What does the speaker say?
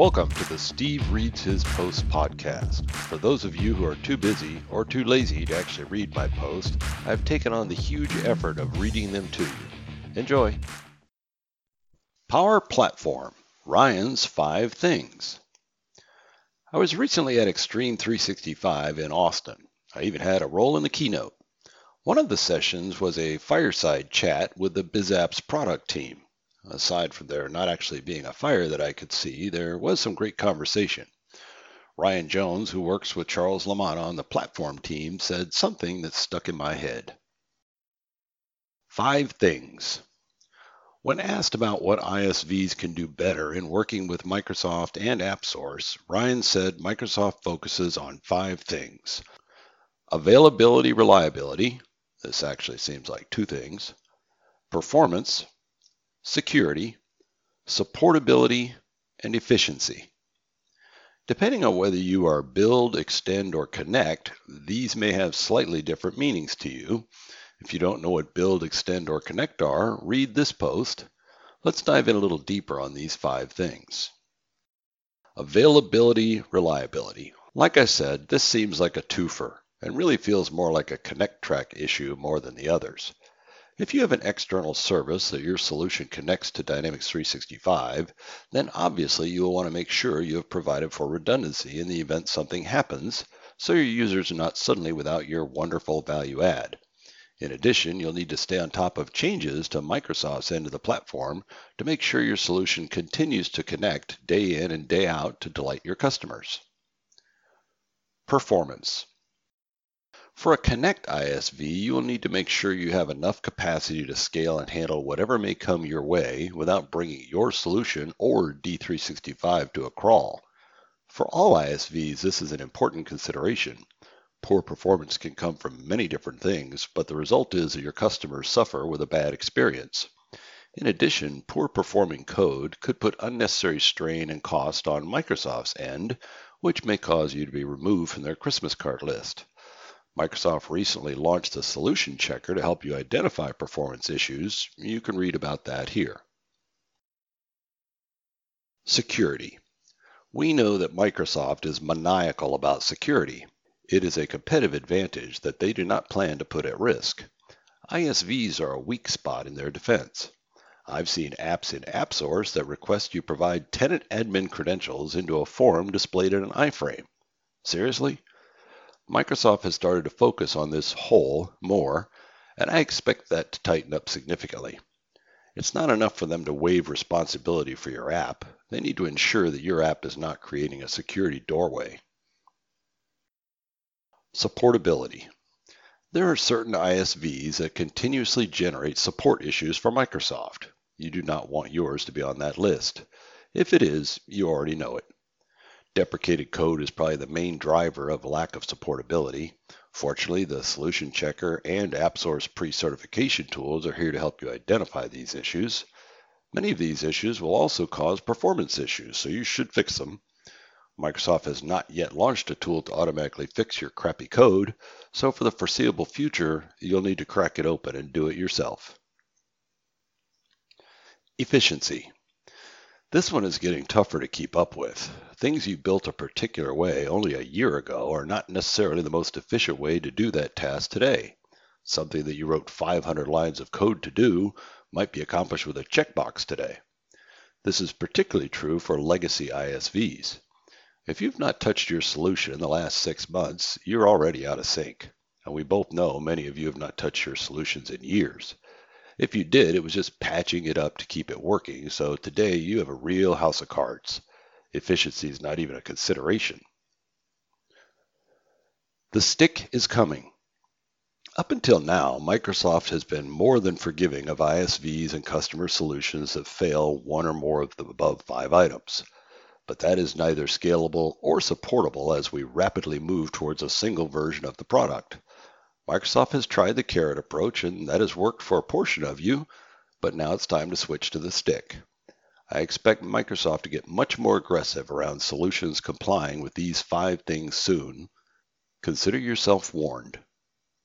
Welcome to the Steve Reads His Post podcast. For those of you who are too busy or too lazy to actually read my post, I've taken on the huge effort of reading them to you. Enjoy. Power Platform Ryan's Five Things. I was recently at Extreme 365 in Austin. I even had a role in the keynote. One of the sessions was a fireside chat with the BizApps product team. Aside from there not actually being a fire that I could see, there was some great conversation. Ryan Jones, who works with Charles Lamanna on the platform team, said something that stuck in my head. Five things. When asked about what ISVs can do better in working with Microsoft and AppSource, Ryan said Microsoft focuses on five things. Availability reliability, this actually seems like two things. Performance, security, supportability, and efficiency. Depending on whether you are build, extend, or connect, these may have slightly different meanings to you. If you don't know what build, extend, or connect are, read this post. Let's dive in a little deeper on these five things. Availability, reliability. Like I said, this seems like a twofer and really feels more like a connect track issue more than the others. If you have an external service that your solution connects to Dynamics 365, then obviously you will want to make sure you have provided for redundancy in the event something happens, so your users are not suddenly without your wonderful value add. In addition, you'll need to stay on top of changes to Microsoft's end of the platform to make sure your solution continues to connect day in and day out to delight your customers. Performance. For a Connect ISV, you will need to make sure you have enough capacity to scale and handle whatever may come your way without bringing your solution or D365 to a crawl. For all ISVs, this is an important consideration. Poor performance can come from many different things, but the result is that your customers suffer with a bad experience. In addition, poor performing code could put unnecessary strain and cost on Microsoft's end, which may cause you to be removed from their Christmas card list. Microsoft recently launched a solution checker to help you identify performance issues. You can read about that here. Security. We know that Microsoft is maniacal about security. It is a competitive advantage that they do not plan to put at risk. ISVs are a weak spot in their defense. I've seen apps in AppSource that request you provide tenant admin credentials into a form displayed in an iframe. Seriously? Microsoft has started to focus on this whole more, and I expect that to tighten up significantly. It's not enough for them to waive responsibility for your app. They need to ensure that your app is not creating a security doorway. Supportability. There are certain ISVs that continuously generate support issues for Microsoft. You do not want yours to be on that list. If it is, you already know it. Deprecated code is probably the main driver of lack of supportability. Fortunately, the Solution Checker and AppSource pre-certification tools are here to help you identify these issues. Many of these issues will also cause performance issues, so you should fix them. Microsoft has not yet launched a tool to automatically fix your crappy code, so for the foreseeable future, you'll need to crack it open and do it yourself. Efficiency. This one is getting tougher to keep up with. Things you built a particular way only a year ago are not necessarily the most efficient way to do that task today. Something that you wrote 500 lines of code to do might be accomplished with a checkbox today. This is particularly true for legacy ISVs. If you've not touched your solution in the last six months, you're already out of sync. And we both know many of you have not touched your solutions in years. If you did, it was just patching it up to keep it working. So today you have a real house of cards. Efficiency is not even a consideration. The stick is coming. Up until now, Microsoft has been more than forgiving of ISVs and customer solutions that fail one or more of the above five items. But that is neither scalable or supportable as we rapidly move towards a single version of the product. Microsoft has tried the carrot approach, and that has worked for a portion of you, but now it's time to switch to the stick. I expect Microsoft to get much more aggressive around solutions complying with these five things soon. Consider yourself warned.